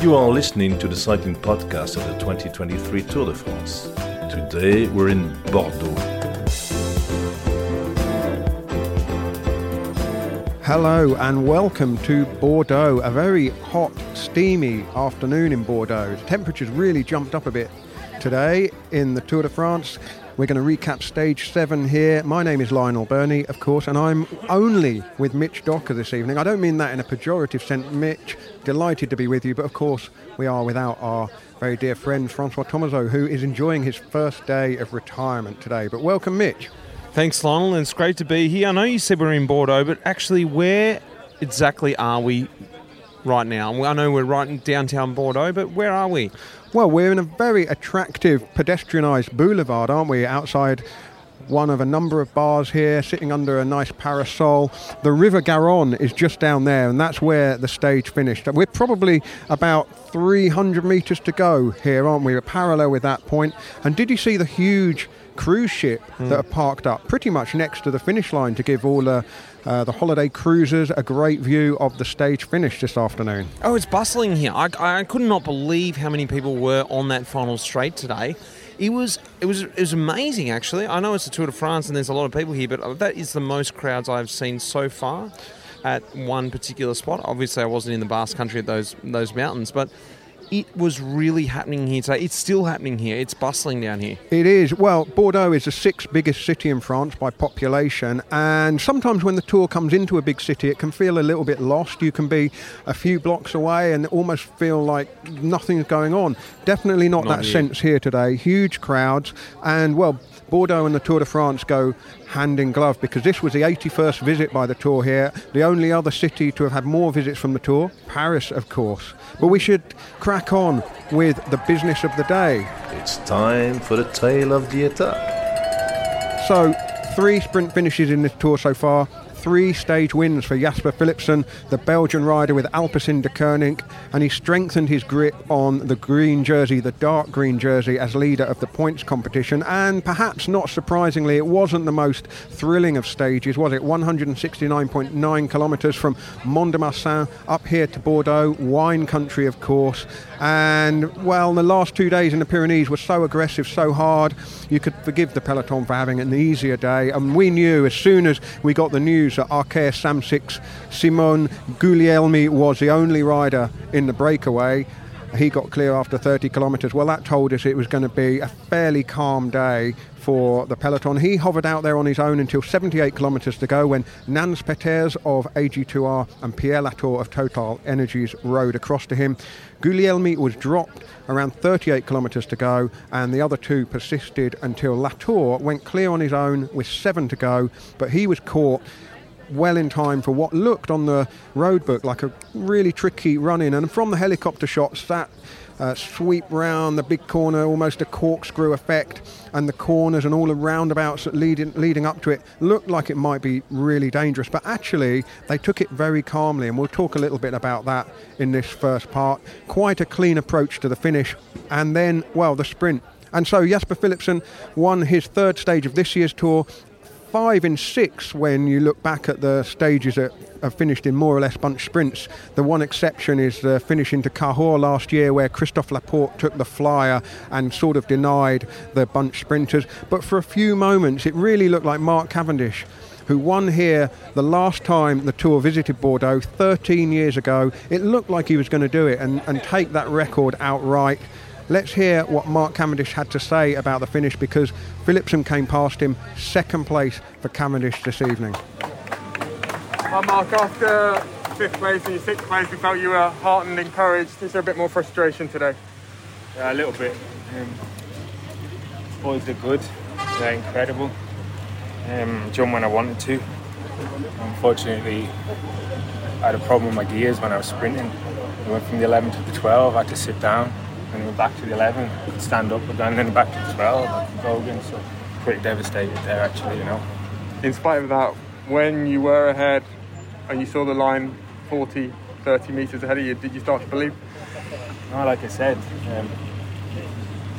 You are listening to the cycling podcast of the 2023 Tour de France. Today we're in Bordeaux. Hello and welcome to Bordeaux. A very hot, steamy afternoon in Bordeaux. The temperature's really jumped up a bit today in the Tour de France. We're going to recap stage seven here. My name is Lionel Birnie, of course, and I'm only with Mitch Docker this evening. I don't mean that in a pejorative sense. Mitch, delighted to be with you, but of course, we are without our very dear friend Francois Thomazeau, who is enjoying his first day of retirement today. But welcome, Mitch. Thanks, Lionel, and it's great to be here. I know you said we're in Bordeaux, but actually, where exactly are we right now? I know we're right in downtown Bordeaux, but where are we? Well, we're in a very attractive pedestrianised boulevard, aren't we? Outside one of a number of bars here, sitting under a nice parasol. The River Garonne is just down there, and that's where the stage finished. We're probably about 300 metres to go here, aren't we? We're parallel with that point. And did you see the huge cruise ship mm. that are parked up pretty much next to the finish line to give all the uh, the holiday cruisers a great view of the stage finish this afternoon. Oh, it's bustling here. I, I could not believe how many people were on that final straight today. It was it was it was amazing actually. I know it's the Tour de France and there's a lot of people here, but that is the most crowds I've seen so far at one particular spot. Obviously, I wasn't in the Basque Country at those those mountains, but it was really happening here today. It's still happening here. It's bustling down here. It is. Well, Bordeaux is the sixth biggest city in France by population, and sometimes when the tour comes into a big city, it can feel a little bit lost. You can be a few blocks away and almost feel like nothing's going on. Definitely not, not that here. sense here today. Huge crowds, and well, Bordeaux and the Tour de France go hand in glove because this was the 81st visit by the Tour here. The only other city to have had more visits from the Tour, Paris, of course. But we should crack on with the business of the day. It's time for the tale of the etape. So, three sprint finishes in this tour so far three stage wins for Jasper Philipsen, the Belgian rider with Alpecin Deceuninck, and he strengthened his grip on the green jersey, the dark green jersey, as leader of the points competition. And perhaps not surprisingly, it wasn't the most thrilling of stages, was it? 169.9 kilometres from Mont de Marsan up here to Bordeaux, wine country, of course. And well, the last two days in the Pyrenees were so aggressive, so hard, you could forgive the peloton for having an easier day. And we knew as soon as we got the news that Arkea Samsic Simon Guglielmi was the only rider in the breakaway. He got clear after 30 kilometres. Well, that told us it was going to be a fairly calm day for the peloton. He hovered out there on his own until 78 kilometres to go when Nans Peters of AG2R and Pierre Latour of Total Energies rode across to him. Guglielmi was dropped around 38 kilometres to go, and the other two persisted until Latour went clear on his own with seven to go, but he was caught well in time for what looked on the road book like a really tricky run in. And from the helicopter shots, that uh, sweep round the big corner, almost a corkscrew effect, and the corners and all the roundabouts leading, leading up to it looked like it might be really dangerous. But actually, they took it very calmly, and we'll talk a little bit about that in this first part. Quite a clean approach to the finish, and then, well, the sprint. And so Jasper Philipsen won his third stage of this year's tour five in six when you look back at the stages that have finished in more or less bunch sprints. The one exception is the finish into Cahors last year where Christophe Laporte took the flyer and sort of denied the bunch sprinters. But for a few moments it really looked like Mark Cavendish who won here the last time the Tour visited Bordeaux 13 years ago. It looked like he was going to do it and, and take that record outright. Let's hear what Mark Cavendish had to say about the finish because Philipsen came past him second place for Cavendish this evening. Hi Mark, after fifth place and your sixth place, we felt you were heartened, encouraged. Is there a bit more frustration today? Yeah, a little bit. Um, boys are good, they're incredible. Um, jumped when I wanted to. Unfortunately, I had a problem with my gears when I was sprinting. I went from the 11 to the 12, I had to sit down and went back to the 11, could stand up again, then back to the 12, Gogan, so pretty devastated there actually, you know. In spite of that, when you were ahead and you saw the line 40, 30 metres ahead of you, did you start to believe? No, like I said, um,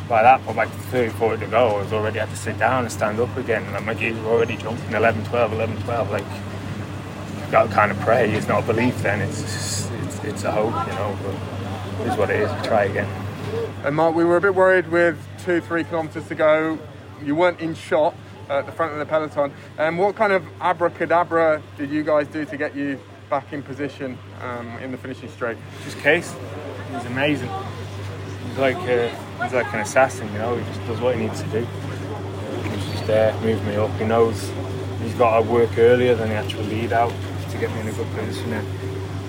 by that point, like 30, 40 to go, I was already had to sit down and stand up again, and my gears were already jumping 11, 12, 11, 12, like, you've got to kind of pray, it's not a belief then, it's, it's it's it's a hope, you know. But it is what it is. We try again. And Mark, we were a bit worried with two, three kilometres to go. You weren't in shot at the front of the peloton. And what kind of abracadabra did you guys do to get you back in position um, in the finishing straight? Just Cees, he's amazing. He's like he's like an assassin, you know. He just does what he needs to do. He's just there, moves me up. He knows he's got to work earlier than the actual lead out to get me in a good position, and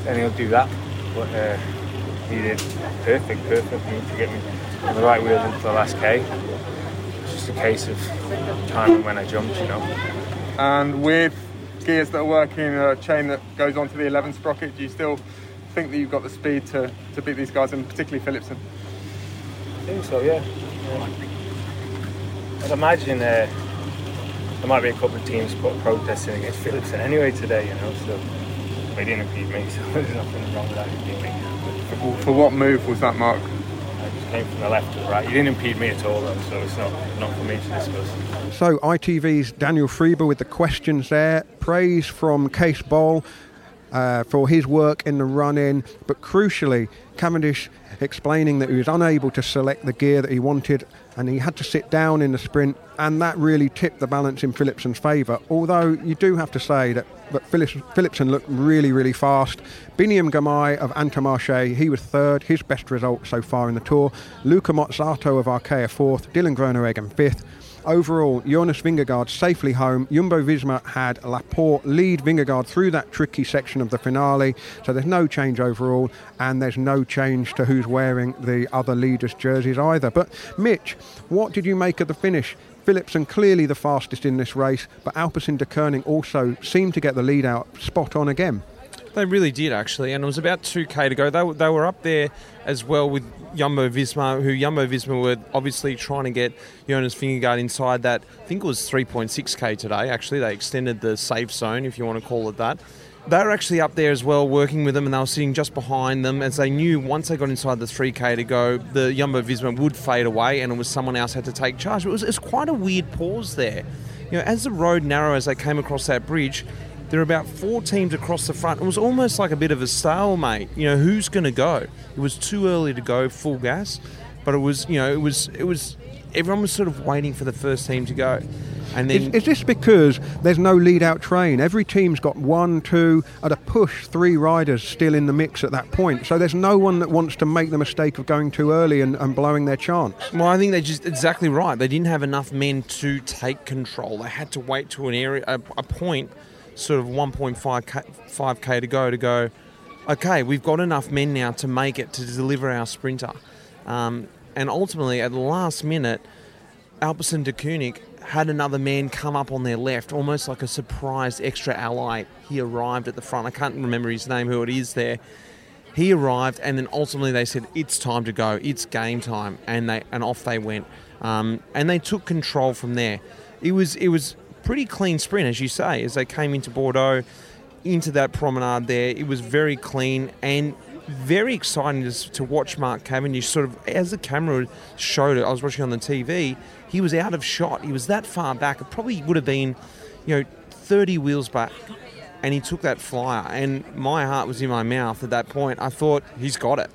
then he'll do that. But uh, he did perfect, perfect for me to get me on the right wheels into the last K. It's just a case of timing when I jumped, you know. And with gears that are working, a chain that goes onto the 11 sprocket, do you still think that you've got the speed to, to beat these guys, and particularly Philipsen? I think so, yeah. yeah. I'd imagine uh, there might be a couple of teams protesting against Philipsen anyway today, you know, so they didn't beat me, so there's nothing wrong with that. He beat me. For what move was that, Mark? I just came from the left to the right. You didn't impede me at all, though, so it's not, not for me to discuss. So, ITV's Daniel Friebe with the questions there. Praise from Cees Bol uh, for his work in the run in, but crucially, Cavendish explaining that he was unable to select the gear that he wanted and he had to sit down in the sprint, and that really tipped the balance in Philipsen's favour. Although you do have to say that, that Philips, Philipsen looked really, really fast. Biniam Girmay of Intermarché, he was third, his best result so far in the tour. Luca Mozzato of Arkea fourth, Dylan Groenewegen fifth. Overall, Jonas Vingegaard safely home. Jumbo Visma had Laporte lead Vingegaard through that tricky section of the finale, so there's no change overall, and there's no change to who's wearing the other leaders' jerseys either. But Mitch, what did you make of the finish? Philipsen clearly the fastest in this race, but Alpecin Deceuninck also seemed to get the lead out spot on again. They really did actually, and it was about 2k to go. They, they were up there as well with Jumbo Visma, who Jumbo Visma were obviously trying to get Jonas Vingegaard inside that. I think it was 3.6k today. Actually, they extended the safe zone, if you want to call it that. They were actually up there as well, working with them, and they were sitting just behind them as they knew once they got inside the 3k to go, the Jumbo Visma would fade away, and it was someone else had to take charge. It was, it was quite a weird pause there. You know, as the road narrowed as they came across that bridge, there were about four teams across the front. It was almost like a bit of a stalemate. You know, who's going to go? It was too early to go full gas, but it was, you know, it was, it was, everyone was sort of waiting for the first team to go. And then, is, is, this because there's no lead out train? Every team's got one, two, at a push, three riders still in the mix at that point. So there's no one that wants to make the mistake of going too early and, and blowing their chance. Well, I think they're just exactly right. They didn't have enough men to take control. They had to wait to an area, a, a point sort of 1.5k k to go to go, okay, we've got enough men now to make it to deliver our sprinter. Um, and ultimately, at the last minute, Alpecin Deceuninck had another man come up on their left, almost like a surprise extra ally. He arrived at the front. I can't remember his name, who it is there. He arrived, and then ultimately they said, "It's time to go. It's game time," and they and off they went. Um, and they took control from there. It was it was pretty clean sprint, as you say, as they came into Bordeaux, into that promenade there. It was very clean and very exciting to, watch Mark Cavendish sort of, as the camera showed it, I was watching on the TV, he was out of shot. He was that far back. It probably would have been, you know, 30 wheels back. And he took that flyer, and my heart was in my mouth at that point. I thought, he's got it.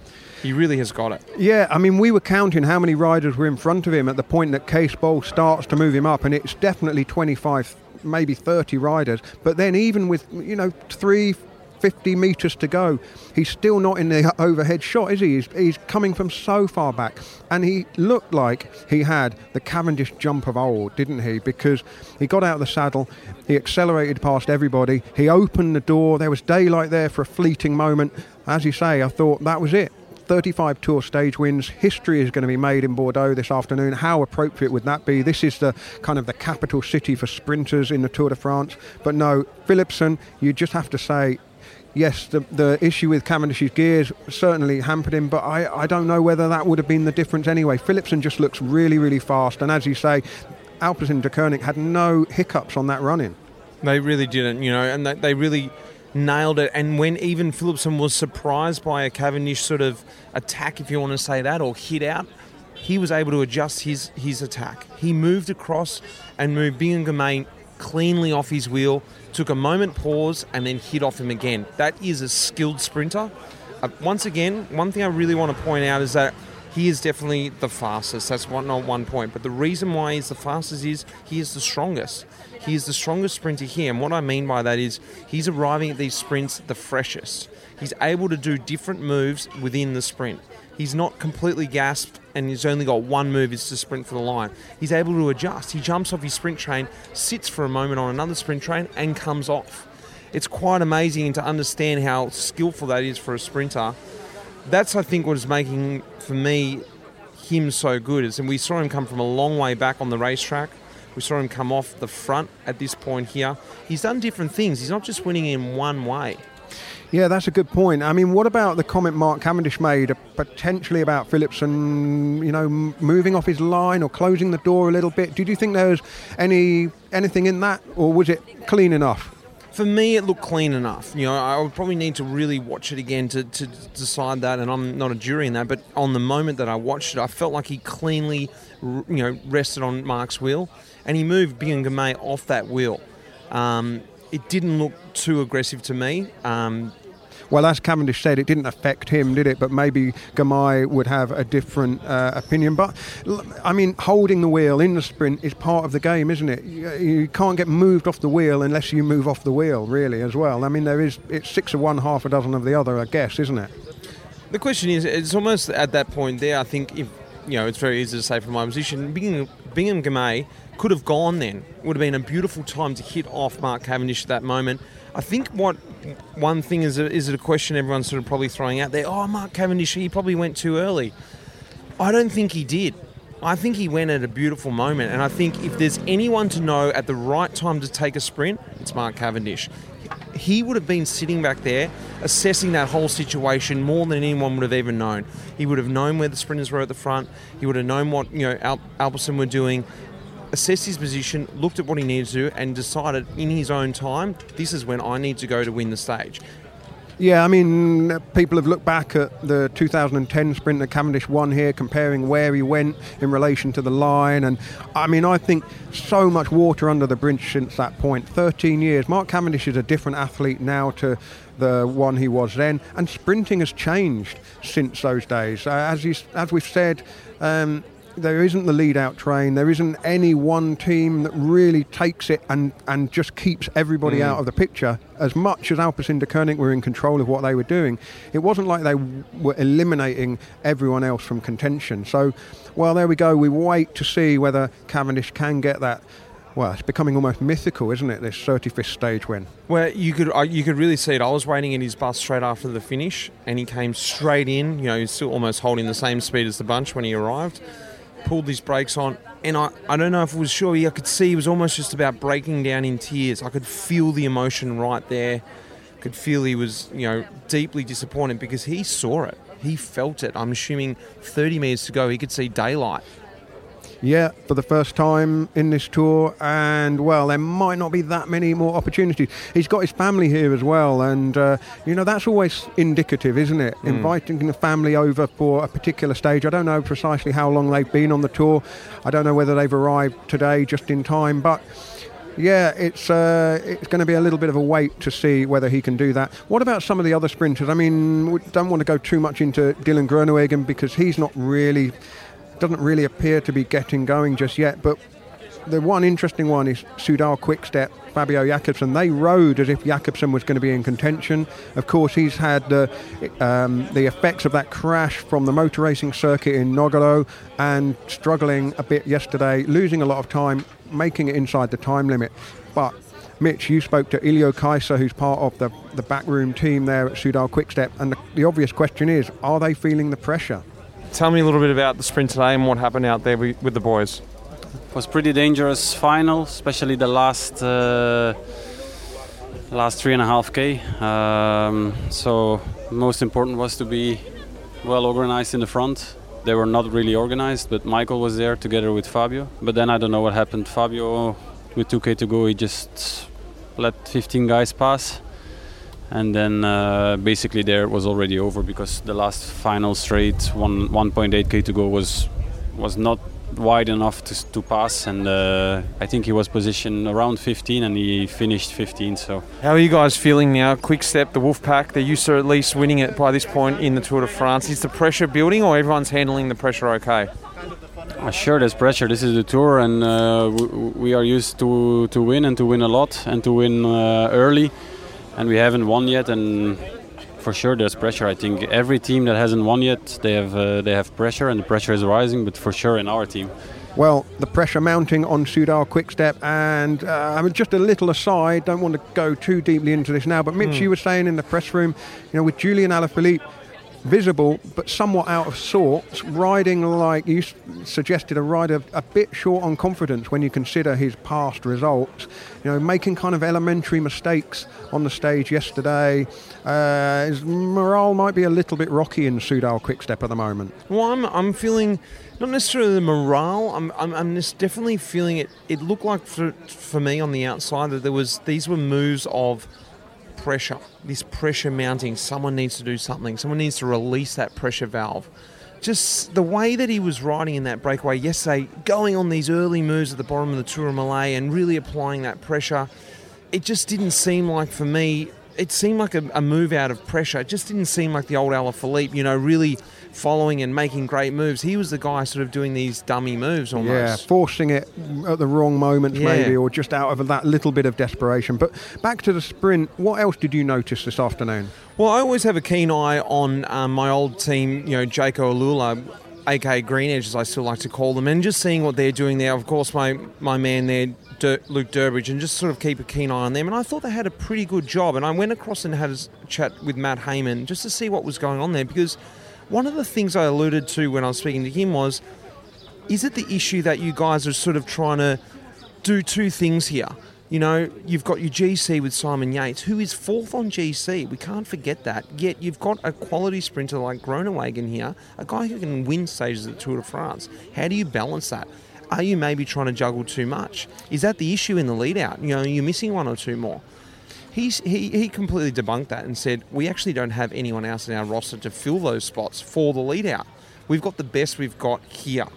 He really has got it. Yeah, I mean, we were counting how many riders were in front of him at the point that Cees Bol starts to move him up, and it's definitely 25, maybe 30 riders. But then, even with, you know, three, 50 metres to go. He's still not in the overhead shot, is he? He's, he's, coming from so far back. And he looked like he had the Cavendish jump of old, didn't he? Because he got out of the saddle, he accelerated past everybody, he opened the door, there was daylight there for a fleeting moment. As you say, I thought that was it. 35 Tour stage wins. History is going to be made in Bordeaux this afternoon. How appropriate would that be? This is the kind of the capital city for sprinters in the Tour de France. But no, Philipsen, you just have to say yes, the, the issue with Cavendish's gears certainly hampered him, but I, I don't know whether that would have been the difference anyway. Philipsen just looks really, really fast, and as you say, Alpecin Deceuninck had no hiccups on that run-in. They really didn't, you know, and they, they really nailed it. And when even Philipsen was surprised by a Cavendish sort of attack, if you want to say that, or hit out, he was able to adjust his, his attack. He moved across and moved Girmay cleanly off his wheel, took a moment pause, and then hit off him again. That is a skilled sprinter. uh, once again, one thing I really want to point out is that he is definitely the fastest. That's one, not one point. But the reason why he's the fastest is he is the strongest. He is the strongest sprinter here. And what I mean by that is he's arriving at these sprints the freshest. He's able to do different moves within the sprint. He's not completely gasped and he's only got one move is to sprint for the line. He's able to adjust. He jumps off his sprint train, sits for a moment on another sprint train, and comes off. It's quite amazing to understand how skillful that is for a sprinter. That's, I think, what is making, for me, him so good. Is, and we saw him come from a long way back on the racetrack. We saw him come off the front at this point here. He's done different things. He's not just winning in one way. Yeah, that's a good point. I mean, what about the comment Mark Cavendish made uh, potentially about Philipsen, you know, moving off his line or closing the door a little bit? Did you think there was any anything in that, or was it clean enough? For me, it looked clean enough. You know, I would probably need to really watch it again to, to decide that, and I'm not a jury in that. But on the moment that I watched it, I felt like he cleanly, you know, rested on Mark's wheel, and he moved Girmay off that wheel. Um, it didn't look too aggressive to me. Um, well, as Cavendish said, it didn't affect him, did it? But maybe Girmay would have a different uh, opinion. But I mean, holding the wheel in the sprint is part of the game, isn't it? You, you, can't get moved off the wheel unless you move off the wheel, really, as well. I mean, there is it's six of one, half a dozen of the other, I guess, isn't it? The question is, it's almost at that point there. I think if you know, it's very easy to say from my position. Biniam, Biniam Girmay could have gone then. It would have been a beautiful time to hit off Mark Cavendish at that moment. I think what one thing is, a, is it a question everyone's sort of probably throwing out there? Oh, Mark Cavendish, he probably went too early. I don't think he did. I think he went at a beautiful moment, and I think if there's anyone to know at the right time to take a sprint, it's Mark Cavendish. He would have been sitting back there assessing that whole situation more than anyone would have even known. He would have known where the sprinters were at the front. He would have known what you know Al- were doing assessed his position, looked at what he needed to do, and decided in his own time, this is when I need to go to win the stage. Yeah, I mean, people have looked back at the 2010 sprint that Cavendish won here, comparing where he went in relation to the line. And I mean, I think so much water under the bridge since that point. 13 years. Mark Cavendish is a different athlete now to the one he was then. And sprinting has changed since those days. Uh, as, you, as we've said, um, there isn't the lead out train. There isn't any one team that really takes it and, and just keeps everybody mm. out of the picture. As much as Alpecin Deceuninck were in control of what they were doing, it wasn't like they w- were eliminating everyone else from contention. So, well, there we go. We wait to see whether Cavendish can get that well, it's becoming almost mythical, isn't it? This 35th stage win. Well, you could uh, you could really see it. I was waiting in his bus straight after the finish, and he came straight in. You know, he's still almost holding the same speed as the bunch when he arrived pulled his brakes on, and I, I don't know if it was sure. I could see he was almost just about breaking down in tears. I could feel the emotion right there. Could feel he was, you know, deeply disappointed because he saw it. He felt it. I'm assuming 30 metres to go, he could see daylight. Yeah, for the first time in this tour, and well, there might not be that many more opportunities. He's got his family here as well, and uh, you know that's always indicative, isn't it? Mm. Inviting the family over for a particular stage. I don't know precisely how long they've been on the tour. I don't know whether they've arrived today just in time, but. Yeah, it's uh, it's going to be a little bit of a wait to see whether he can do that. What about some of the other sprinters? I mean, we don't want to go too much into Dylan Groenewegen because he's not really doesn't really appear to be getting going just yet. But the one interesting one is Soudal Quickstep, Fabio Jakobsen. They rode as if Jakobsen was going to be in contention. Of course, he's had the um, the effects of that crash from the motor racing circuit in Nogaro and struggling a bit yesterday, losing a lot of time, making it inside the time limit. But Mitch, you spoke to Iljo Keisse, who's part of the, the backroom team there at Soudal Quickstep, and the, the obvious question is, are they feeling the pressure? Tell me a little bit about the sprint today and what happened out there with the boys. It was pretty dangerous final, especially the last uh, last three and a half k. Um, so most important was to be well organized in the front. They were not really organized, but Michael was there together with Fabio. But then I don't know what happened. Fabio, with 2k to go, he just let 15 guys pass and then uh, basically there it was already over because the last final straight one 1.8k to go was was not wide enough to, to pass, and uh, I think he was positioned around 15, and he finished 15. So How are you guys feeling now? Quick step, the wolf pack They're used to at least winning it by this point in the Tour de France. Is the pressure building, or everyone's handling the pressure okay? Uh, sure, there's pressure. This is the tour, and uh, we, we are used to, to win and to win a lot and to win uh, early, and we haven't won yet. And for sure, there's pressure. I think every team that hasn't won yet, they have uh, they have pressure, and the pressure is rising. But for sure, in our team. Well, the pressure mounting on Soudal Quickstep, and uh, I mean, just a little aside. Don't want to go too deeply into this now, but Mitch, you were saying in the press room, you know, with Julian Alaphilippe visible but somewhat out of sorts, riding like you suggested, a rider a bit short on confidence when you consider his past results. You know, making kind of elementary mistakes on the stage yesterday. Uh, his morale might be a little bit rocky in Soudal Quickstep at the moment. Well, I'm, I'm feeling not necessarily the morale. I'm, I'm, I'm just definitely feeling it. It looked like for, for me on the outside that there was these were moves of pressure. This pressure mounting. Someone needs to do something. Someone needs to release that pressure valve. Just the way that he was riding in that breakaway yesterday, going on these early moves at the bottom of the Tourmalet and really applying that pressure. It just didn't seem like for me. It seemed like a, a move out of pressure. It just didn't seem like the old Alaphilippe, you know, really following and making great moves. He was the guy sort of doing these dummy moves almost. Yeah, forcing it at the wrong moments, Yeah. maybe, or just out of that little bit of desperation. But back to the sprint, what else did you notice this afternoon? Well, I always have a keen eye on um, my old team, you know, Jayco-Alula, aka Green Edge, as I still like to call them, and just seeing what they're doing there. Of course, my, my man there, Dur- Luke Durbridge, and just sort of keep a keen eye on them. And I thought they had a pretty good job. And I went across and had a chat with Matt Hayman just to see what was going on there because one of the things I alluded to when I was speaking to him was is it the issue that you guys are sort of trying to do two things here? You know, you've got your GC with Simon Yates, who is fourth on GC. We can't forget that. Yet you've got a quality sprinter like Groenewegen here, a guy who can win stages at the Tour de France. How do you balance that? Are you maybe trying to juggle too much? Is that the issue in the lead out? You know, you're missing one or two more. He's, he, he completely debunked that and said, We actually don't have anyone else in our roster to fill those spots for the lead out. We've got the best we've got here.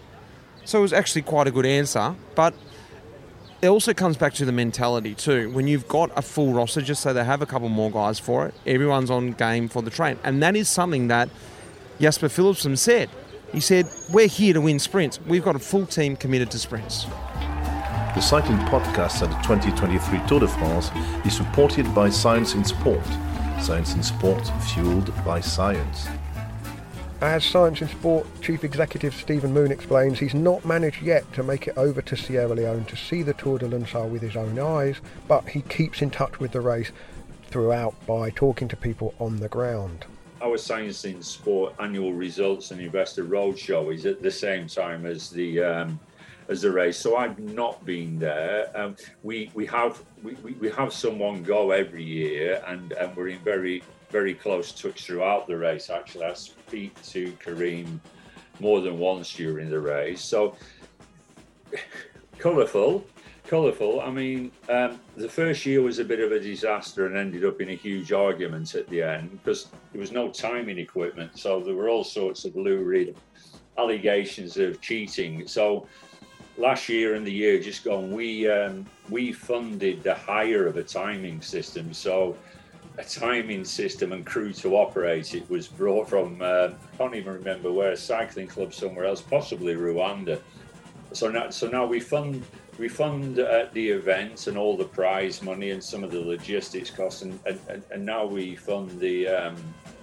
So it was actually quite a good answer, but it also comes back to the mentality too. When you've got a full roster, just so they have a couple more guys for it, everyone's on game for the train. And that is something that Jasper Philipsen said. He said, We're here to win sprints. We've got a full team committed to sprints. The cycling podcast at the 2023 Tour de France is supported by Science in Sport. Science in Sport fueled by science. As Science in Sport Chief Executive Stephen Moon explains, he's not managed yet to make it over to Sierra Leone to see the Tour de Lunsar with his own eyes, but he keeps in touch with the race throughout by talking to people on the ground. our Science in Sport annual results and investor roadshow is at the same time as the um, as the race. So I've not been there. Um, we we have we, we, we have someone go every year, and and we're in very very close touch throughout the race. Actually, I speak to Kareem more than once during the race. So colourful, colourful. I mean, um, the first year was a bit of a disaster and ended up in a huge argument at the end because there was no timing equipment. So there were all sorts of lurid allegations of cheating. So last year and the year just gone, we um, we funded the hire of a timing system. So a timing system and crew to operate it was brought from uh, I can't even remember where a cycling club somewhere else, possibly Rwanda. So now, so now we fund we fund uh, the event and all the prize money and some of the logistics costs, and, and, and- now we fund the um,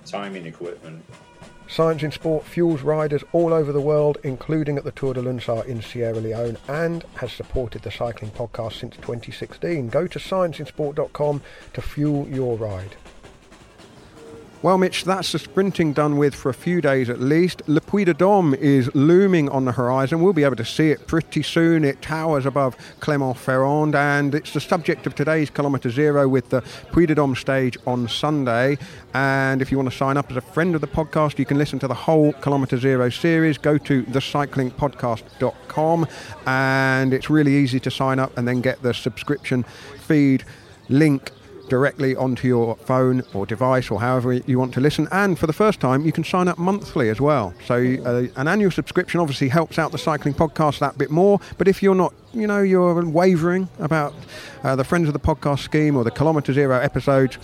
timing equipment. Science in Sport fuels riders all over the world, including at the Tour de Lunsar in Sierra Leone, and has supported the cycling podcast since 2016. Go to scienceinsport.com to fuel your ride. Well, Mitch, that's the sprinting done with for a few days at least. Le Puy de Dôme is looming on the horizon. We'll be able to see it pretty soon. It towers above Clermont-Ferrand, and it's the subject of today's Kilometre Zero with the Puy de Dôme stage on Sunday. And if you want to sign up as a friend of the podcast, you can listen to the whole Kilometre Zero series. Go to thecyclingpodcast.com, and it's really easy to sign up and then get the subscription feed link directly onto your phone or device or however you want to listen. And for the first time, you can sign up monthly as well. So uh, an annual subscription obviously helps out the cycling podcast that bit more. But if you're not, you know, you're wavering about uh, the Friends of the Podcast scheme or the Kilometre Zero episodes,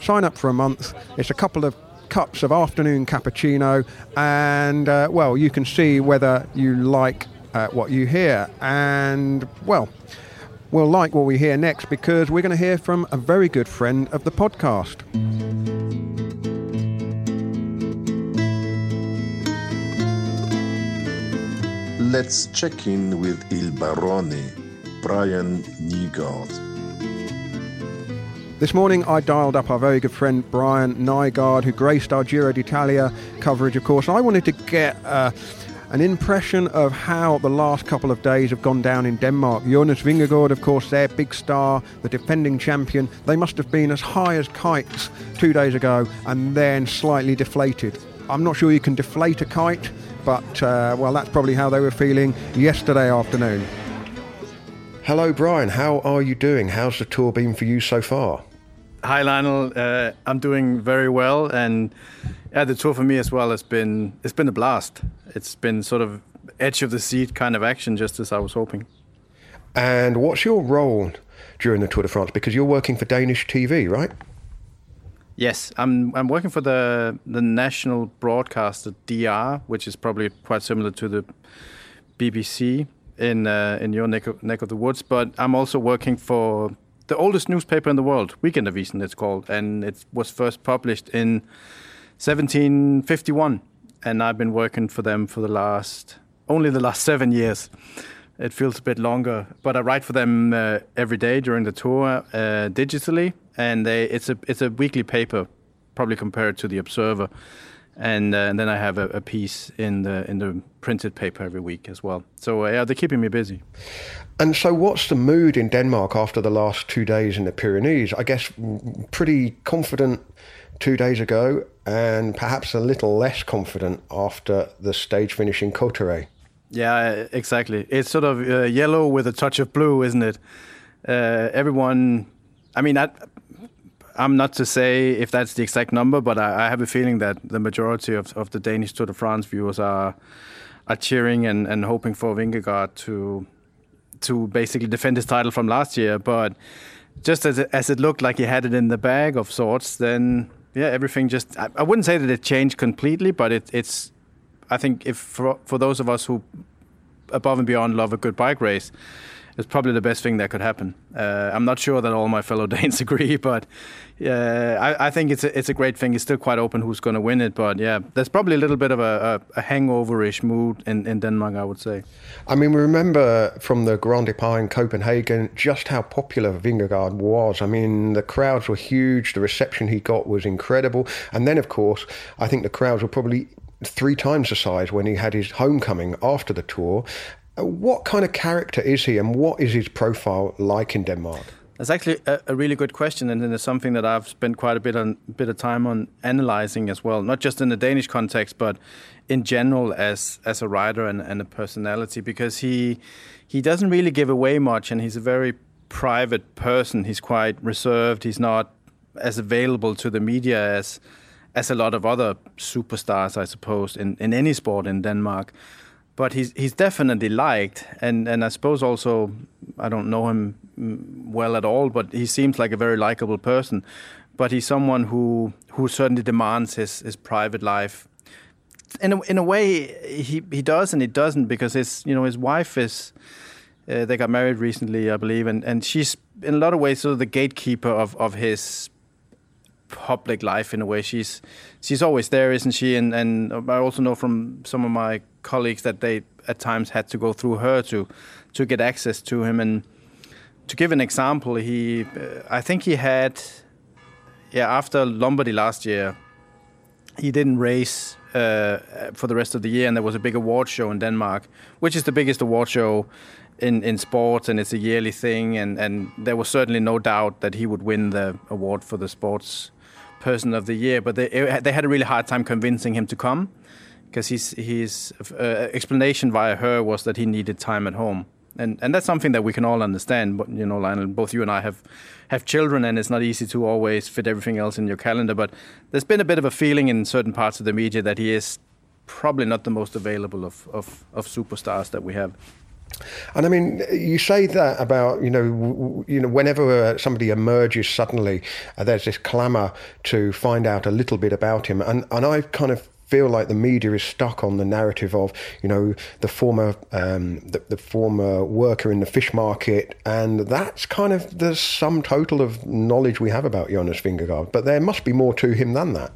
sign up for a month. It's a couple of cups of afternoon cappuccino, and uh, well, you can see whether you like uh, what you hear. And well, we'll like what we hear next because we're going to hear from a very good friend of the podcast. Let's check in with Il Barone, Brian Nygaard. This morning I dialed up our very good friend Brian Nygaard, who graced our Giro d'Italia coverage, of course. I wanted to get uh, an impression of how the last couple of days have gone down in Denmark. Jonas Vingegaard, of course, their big star, the defending champion, they must have been as high as kites two days ago and then slightly deflated. I'm not sure you can deflate a kite, but uh, well, that's probably how they were feeling yesterday afternoon. Hello, Brian. How are you doing? How's the tour been for you so far? Hi, Lionel. Uh, I'm doing very well, and yeah, the tour for me as well has been it's been a blast. It's been sort of edge of the seat kind of action, just as I was hoping. And what's your role during the Tour de France? Because you're working for Danish TV, right? Yes, I'm. I'm working for the the national broadcaster DR, which is probably quite similar to the BBC in uh, in your neck of, neck of the woods. But I'm also working for the oldest newspaper in the world, Weekendavisen, it's called, and it was first published in 1751, and I've been working for them for the last only the last seven years. It feels a bit longer, but I write for them uh, every day during the tour uh, digitally, and they, it's a it's a weekly paper, probably compared to the Observer, and, uh, and then I have a, a, piece in the in the printed paper every week as well. So uh, yeah, they're keeping me busy. And so, what's the mood in Denmark after the last two days in the Pyrenees? I guess pretty confident two days ago, and perhaps a little less confident after the stage finish in. Yeah, exactly. It's sort of uh, yellow with a touch of blue, isn't it? Uh, everyone, I mean, I, am not to say if that's the exact number, but I, I, have a feeling that the majority of, of the Danish Tour de France viewers are are cheering and, and hoping for Vingegaard to to basically defend his title from last year. But just as it, as it looked like he had it in the bag of sorts, then yeah, everything just I, I wouldn't say that it changed completely, but it, it's I think if for for those of us who above and beyond love a good bike race, it's probably the best thing that could happen. Uh, I'm not sure that all my fellow Danes agree, but uh, I, I, think it's a, it's a great thing. It's still quite open who's going to win it, but yeah, there's probably a little bit of a, a, a hangover-ish mood in, in Denmark, I would say. I mean, we remember from the Grand Depart in Copenhagen just how popular Vingegaard was. I mean, the crowds were huge, the reception he got was incredible, and then, of course, I think the crowds were probably three times the size when he had his homecoming after the tour. Uh, what kind of character is he, and what is his profile like in Denmark? That's actually a, a, really good question, and it's something that I've spent quite a bit on bit of time on analyzing as well. Not just in the Danish context, but in general as as a writer and, and a personality, because he he doesn't really give away much, and he's a very private person. He's quite reserved. He's not as available to the media as as a lot of other superstars, I suppose, in, in any sport in Denmark but he's he's definitely liked, and and I suppose also I don't know him well at all, but he seems like a very likable person. But he's someone who who certainly demands his his private life. In a, in a way, he he does and he doesn't because his you know his wife is. Uh, they got married recently, I believe, and, and she's in a lot of ways sort of the gatekeeper of, of his public life in a way. She's she's always there, isn't she? And and I also know from some of my colleagues that they at times had to go through her to to get access to him. And to give an example, he uh, I think he had yeah after Lombardy last year, he didn't race uh, for the rest of the year, and there was a big award show in Denmark, which is the biggest award show in in sports, and it's a yearly thing. And and there was certainly no doubt that he would win the award for the sports person of the year. But they they had a really hard time convincing him to come because his his uh, explanation via her was that he needed time at home, and and that's something that we can all understand. But you know, Lionel, both you and I have have children, and it's not easy to always fit everything else in your calendar. But there's been a bit of a feeling in certain parts of the media that he is probably not the most available of, of, of superstars that we have. And I mean, you say that about you know, you know, whenever uh, somebody emerges suddenly, uh, there's this clamour to find out a little bit about him, and and I kind of feel like the media is stuck on the narrative of you know the former um, the, the, former worker in the fish market, and that's kind of the sum total of knowledge we have about Jonas Vingegaard. But there must be more to him than that.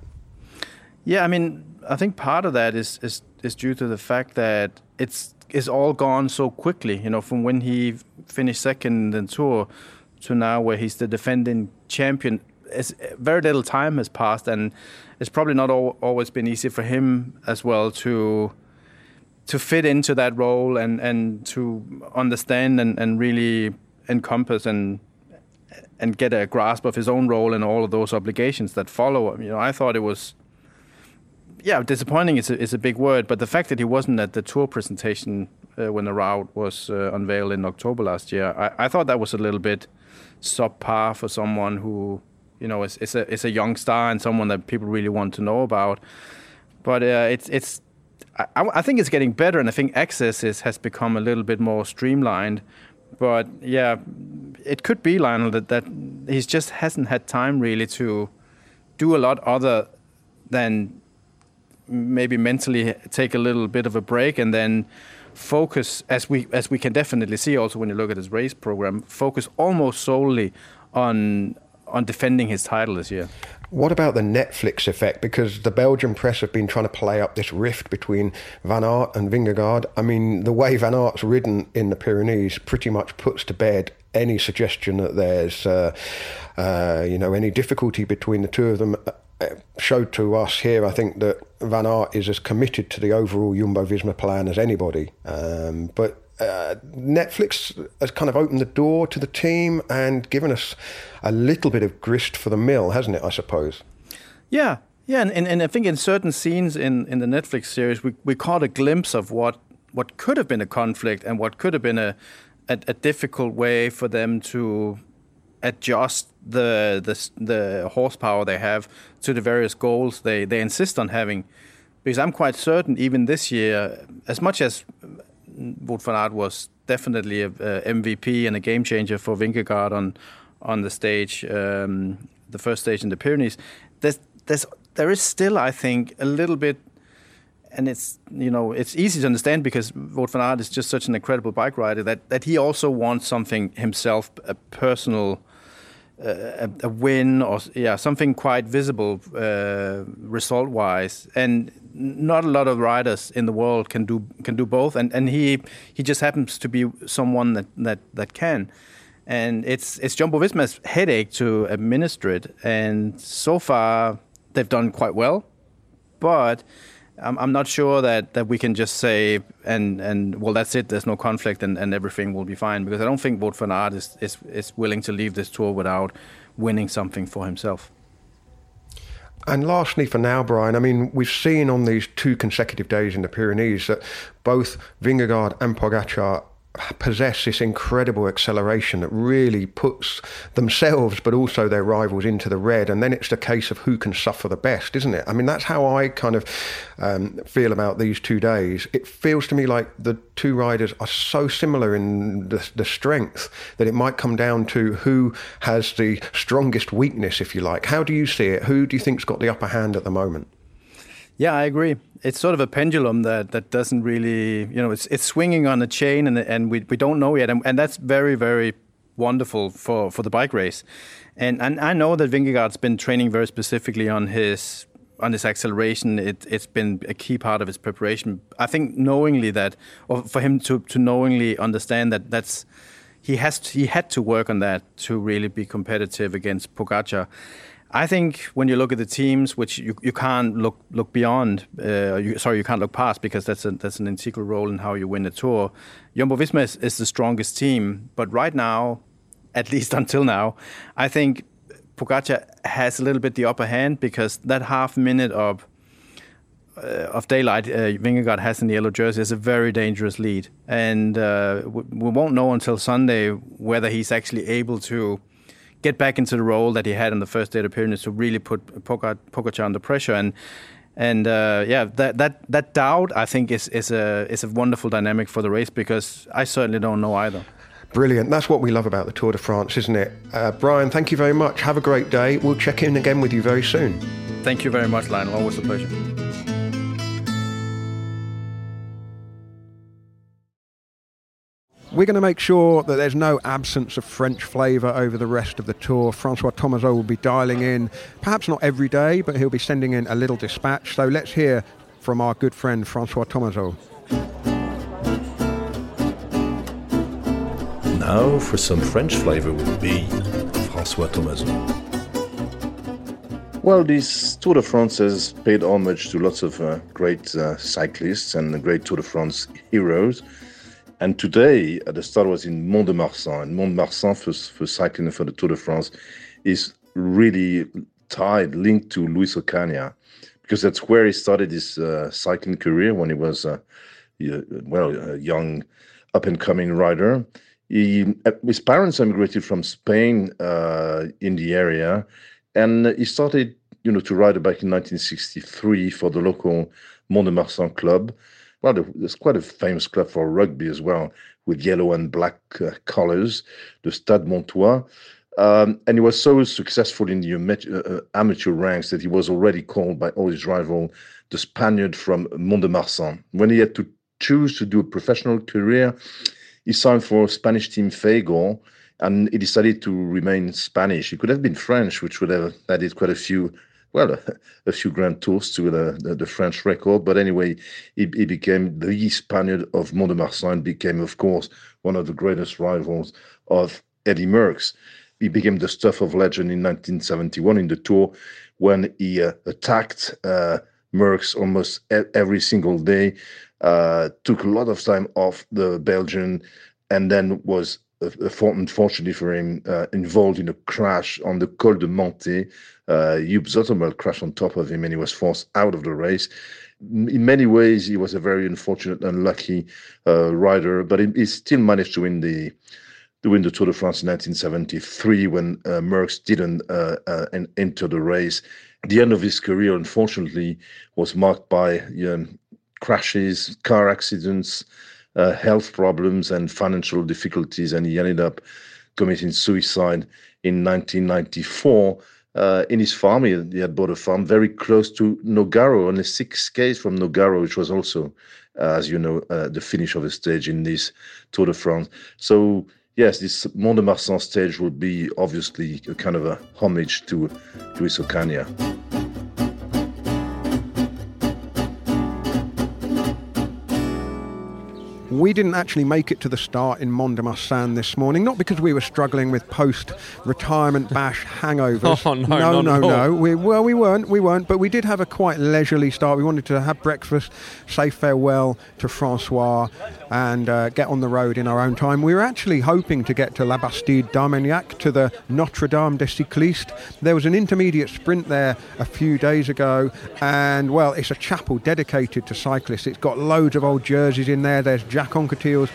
Yeah, I mean, I think part of that is is is due to the fact that it's is all gone so quickly. You know, from when he finished second in the tour to now, where he's the defending champion. It's, very little time has passed, and it's probably not always been easy for him as well to to fit into that role and and to understand and, and really encompass and and get a grasp of his own role and all of those obligations that follow. You know, I thought it was yeah, disappointing is a, is a big word, but the fact that he wasn't at the tour presentation uh, when the route was uh, unveiled in October last year, I, I, thought that was a little bit subpar for someone who, you know, is, is a is a young star and someone that people really want to know about. But uh, it's it's, I, I, think it's getting better, and I think access is, has become a little bit more streamlined. But yeah, it could be Lionel that that he just hasn't had time really to do a lot other than maybe mentally take a little bit of a break and then focus as we as we can definitely see also when you look at his race program focus almost solely on on defending his title this year what about the Netflix effect? Because the Belgian press have been trying to play up this rift between Van Aert and Vingegaard. I mean, the way Van Aert's ridden in the Pyrenees pretty much puts to bed any suggestion that there's, uh, uh, you know, any difficulty between the two of them showed to us here, I think, that Van Aert is as committed to the overall Jumbo Visma plan as anybody. Um, but uh, Netflix has kind of opened the door to the team and given us a little bit of grist for the mill, hasn't it, I suppose? Yeah, yeah, and, and, and I think in certain scenes in, in the Netflix series, we, we caught a glimpse of what, what could have been a conflict and what could have been a, a, a difficult way for them to adjust the, the the horsepower they have to the various goals they, they insist on having. Because I'm quite certain, even this year, as much as Wout van Aert was definitely a, a MVP and a game changer for Vingegaard on on the stage, um, the first stage in the Pyrenees, there's there's there is still, I think, a little bit and it's you know it's easy to understand because Wout van Aert is just such an incredible bike rider that that he also wants something himself, a personal a, a, win or yeah something quite visible uh, result wise and not a lot of riders in the world can do can do both. And and he he just happens to be someone that that that can. And it's it's Jumbo Visma's headache to administer it. And so far they've done quite well. But I'm, I'm not sure that, that we can just say and and well that's it. There's no conflict and, and everything will be fine because I don't think Wout van Aert is, is is willing to leave this tour without winning something for himself. And lastly, for now, Brian, I mean, we've seen on these two consecutive days in the Pyrenees that both Vingegaard and Pogacar possess this incredible acceleration that really puts themselves but also their rivals into the red. And then it's the case of who can suffer the best isn't it? I mean that's how i kind of um, feel about these two days. It feels to me like the two riders are so similar in the, the strength that it might come down to who has the strongest weakness if you like. How do you see it? Who do you think's got the upper hand at the moment yeah, I agree. It's sort of a pendulum that, that doesn't really, you know, it's it's swinging on a chain, and and we, we don't know yet, and, and that's very very wonderful for, for the bike race. And and I know that Vingegaard's been training very specifically on his on his acceleration. It it's been a key part of his preparation. I think knowingly that, or for him to to knowingly understand that that's he has to, he had to work on that to really be competitive against Pogacar. I think when you look at the teams, which you, you can't look look beyond, uh, you, sorry, you can't look past because that's a, that's an integral role in how you win a tour. Jumbo Visma is, is the strongest team, but right now, at least until now, I think Pogacar has a little bit the upper hand because that half minute of uh, of daylight uh, Vingegaard has in the yellow jersey is a very dangerous lead, and uh, we, we won't know until Sunday whether he's actually able to get back into the role that he had in the first day of the Pyrenees to really put Pogacar under pressure and. And uh, yeah, that that that doubt I think is is a is a wonderful dynamic for the race because I certainly don't know either. Brilliant. That's what we love about the Tour de France, isn't it? Uh, Brian, thank you very much. Have a great day. We'll check in again with you very soon. Thank you very much, Lionel. Always a pleasure. We're going to make sure that there's no absence of French flavour over the rest of the tour. Francois Thomazeau will be dialing in, perhaps not every day, but he'll be sending in a little dispatch. So let's hear from our good friend Francois Thomazeau. Now for some French flavour with B, Francois Thomazeau. Well, this Tour de France has paid homage to lots of uh, great uh, cyclists and great Tour de France heroes. And today, uh, the start was in Mont de Marsan. And Mont de Marsan for, for cycling for the Tour de France is really tied, linked to Luis Ocaña, because that's where he started his uh, cycling career when he was, uh, well, a young up and coming rider. He, uh, his parents emigrated from Spain uh, in the area, and he started, you know, to ride back in 1963 for the local Mont de Marsan club well, there's quite a famous club for rugby as well, with yellow and black uh, colors, the Stade Montois. Um, and he was so successful in the uh, uh, amateur ranks that he was already called by all his rivals the Spaniard from Mont de Marsan. When he had to choose to do a professional career, he signed for Spanish team Fagor, and he decided to remain Spanish. He could have been French, which would have added quite a few well, a, a, few grand tours to the, the, the, French record. But anyway, he, he became the Spaniard of Mont de Marsan, became, of course, one of the greatest rivals of Eddie Merckx. He became the stuff of legend in 1971 in the Tour when he uh, attacked uh, Merckx almost every single day, uh, took a lot of time off the Belgian, and then was uh, unfortunately for him, uh, involved in a crash on the Col de Menté. Uh, Zoetemelk crashed on top of him and he was forced out of the race. In many ways, he was a very unfortunate, unlucky uh, rider, but he, he, still managed to win the to win the Tour de France in 1973 when uh, Merckx didn't uh, uh, enter the race. The end of his career, unfortunately, was marked by crashes, car accidents, uh, health problems and financial difficulties, and he ended up committing suicide in 1994. Uh, in his farm, he, he, had bought a farm very close to Nogaro, only six k's from Nogaro, which was also, uh, as you know, uh, the finish of the stage in this Tour de France. So, yes, this Mont de Marsan stage would be obviously a kind of a homage to Luis Ocaña. We didn't actually make it to the start in Mont de Marsan this morning, not because we were struggling with post-retirement bash hangovers. Oh no, no, no, no. We, well, we weren't, we weren't, but we did have a quite leisurely start. We wanted to have breakfast, say farewell to Francois, and uh, get on the road in our own time. We were actually hoping to get to La Bastide d'Armagnac, to the Notre Dame des Cyclistes. There was an intermediate sprint there a few days ago, and well, it's a chapel dedicated to cyclists. It's got loads of old jerseys in there. There's Jacques Anquetil's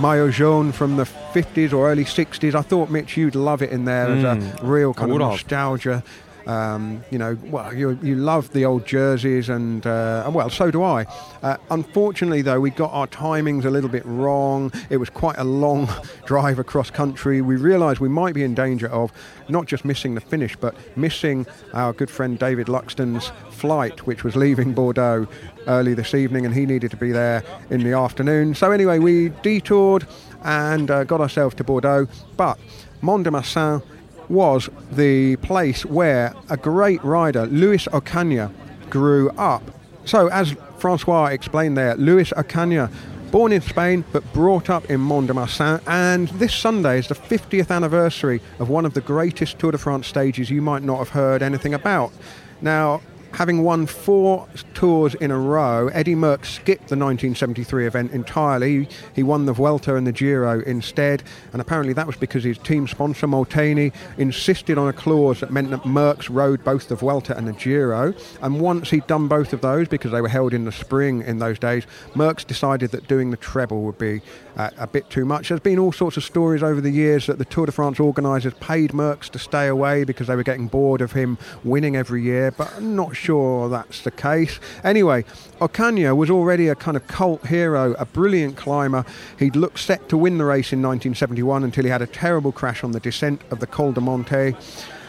maillot jaune from the 50s or early 60s. I thought, Mitch, you'd love it in there mm, as a mm. real kind of nostalgia um, you know, well, you, you love the old jerseys, and uh, well, so do I. Uh, unfortunately, though, we got our timings a little bit wrong. It was quite a long drive across country. We realised we might be in danger of not just missing the finish, but missing our good friend David Luxton's flight, which was leaving Bordeaux early this evening, and he needed to be there in the afternoon. So anyway, we detoured and uh, got ourselves to Bordeaux, but Mont de Marsan was the place where a great rider, Luis Ocaña, grew up. So, as Francois explained there, Luis Ocaña, born in Spain but brought up in Mont de Marsan, and this Sunday is the 50th anniversary of one of the greatest Tour de France stages you might not have heard anything about. Now, Having won four tours in a row, Eddie Merckx skipped the 1973 event entirely. He won the Vuelta and the Giro instead, and apparently that was because his team sponsor Molteni insisted on a clause that meant that Merckx rode both the Vuelta and the Giro. And once he'd done both of those, because they were held in the spring in those days, Merckx decided that doing the treble would be uh, a bit too much. There's been all sorts of stories over the years that the Tour de France organisers paid Merckx to stay away because they were getting bored of him winning every year, but I'm not sure that's the case. Anyway, Ocaña was already a kind of cult hero, a brilliant climber. He'd looked set to win the race in 1971 until he had a terrible crash on the descent of the Col de Menté.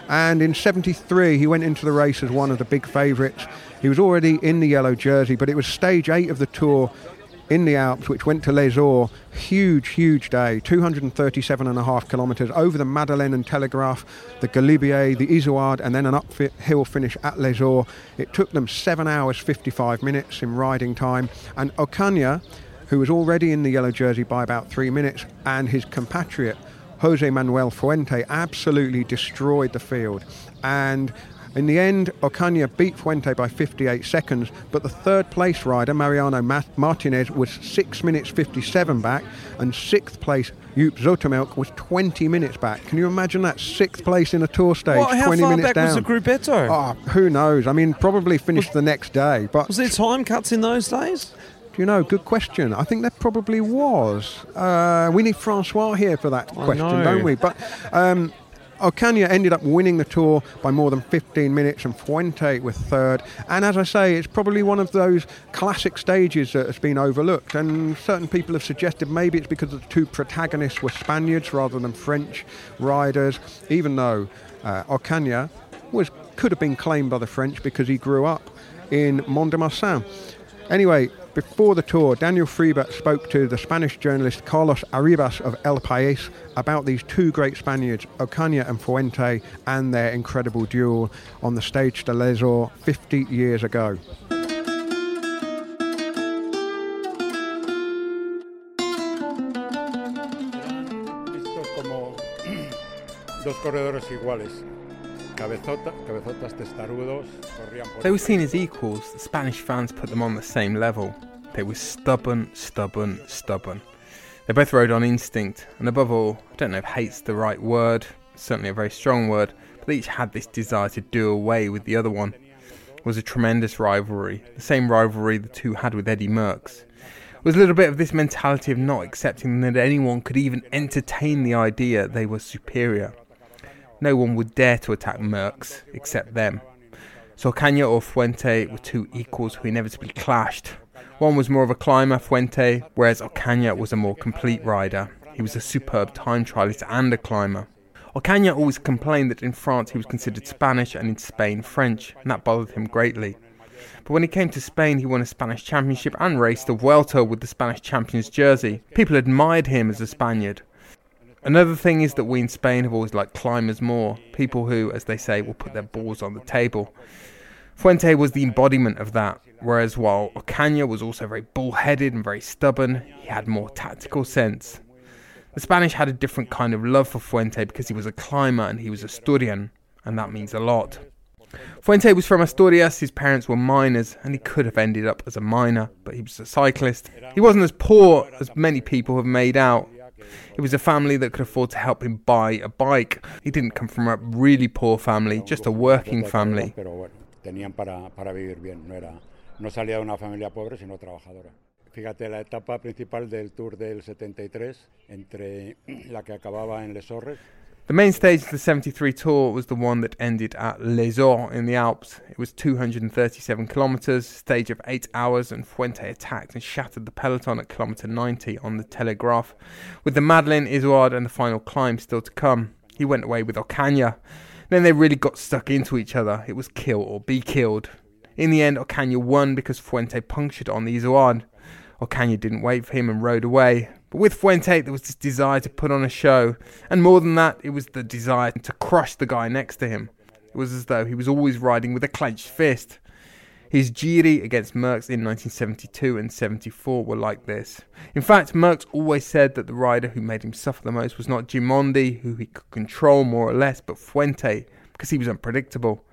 And in 73, he went into the race as one of the big favourites. He was already in the yellow jersey, but it was stage eight of the tour in the Alps, which went to Les Orres. Huge, huge day. 237 and a half kilometres over the Madeleine and Telegraph, the Galibier, the Izoard, and then an uphill finish at Les Orres. It took them 7 hours 55 minutes in riding time. And Ocaña, who was already in the yellow jersey by about three minutes, and his compatriot, Jose Manuel Fuente, absolutely destroyed the field. And in the end, Ocaña beat Fuente by 58 seconds, but the third place rider, Mariano Martinez, was 6 minutes 57 back, and sixth place, Joop Zoetemelk, was 20 minutes back. Can you imagine that? Sixth place in a tour stage, What, how 20 far minutes back down. was the Gruppetto? Ah, who knows? I mean, probably finished the next day. But Was there time cuts in those days? do you know? Good question. I think there probably was. Uh, we need Francois here for that I question, know. don't we? But um, Ocaña ended up winning the tour by more than 15 minutes, and Fuente was third. And as I say, it's probably one of those classic stages that has been overlooked. And certain people have suggested maybe it's because the two protagonists were Spaniards rather than French riders, even though uh, Ocaña was could have been claimed by the French because he grew up in Mont de Marsan. Anyway, before the tour, Daniel Friebe spoke to the Spanish journalist Carlos Arribas of El País about these two great Spaniards, Ocaña and Fuente, and their incredible duel on the stage de Les Orres 50 years ago. dos corredores iguales. They were seen as equals. The Spanish fans put them on the same level. They were stubborn, stubborn, stubborn. They both rode on instinct, and above all, I don't know if hate's the right word, certainly a very strong word, but they each had this desire to do away with the other one. It was a tremendous rivalry, the same rivalry the two had with Eddie Merckx. It was a little bit of this mentality of not accepting that anyone could even entertain the idea they were superior. No one would dare to attack Merckx except them. So or Fuente were two equals who inevitably clashed. One was more of a climber, Fuente, whereas Ocaña was a more complete rider. He was a superb time trialist and a climber. Ocaña always complained that in France he was considered Spanish and in Spain French, and that bothered him greatly. But when he came to Spain, he won a Spanish championship and raced the Vuelta with the Spanish champion's jersey. People admired him as a Spaniard. Another thing is that we in Spain have always liked climbers more, people who, as they say, will put their balls on the table. Fuente was the embodiment of that, whereas while Ocaña was also very bullheaded and very stubborn, he had more tactical sense. The Spanish had a different kind of love for Fuente because he was a climber and he was Asturian, and that means a lot. Fuente was from Asturias, his parents were miners, and he could have ended up as a miner, but he was a cyclist. He wasn't as poor as many people have made out. It was a family that could afford to help him buy a bike. He didn't come from a really poor family, just a working family. Fíjate, la etapa principal del Tour del 73, entre la que acababa en Les Orres, The main stage of the 73 tour was the one that ended at Les Orres in the Alps. It was 237 kilometres, stage of 8 hours, and Fuente attacked and shattered the peloton at kilometre 90 on the Telegraph. With the Madeleine, Izoard, and the final climb still to come, he went away with Ocaña. Then they really got stuck into each other. It was kill or be killed. In the end, Ocaña won because Fuente punctured on the Izoard. Ocaña didn't wait for him and rode away. But with Fuente, there was this desire to put on a show. And more than that, it was the desire to crush the guy next to him. It was as though he was always riding with a clenched fist. His Giri against Merckx in 1972 and 74 were like this. In fact, Merckx always said that the rider who made him suffer the most was not Gimondi, who he could control more or less, but Fuente, because he was unpredictable.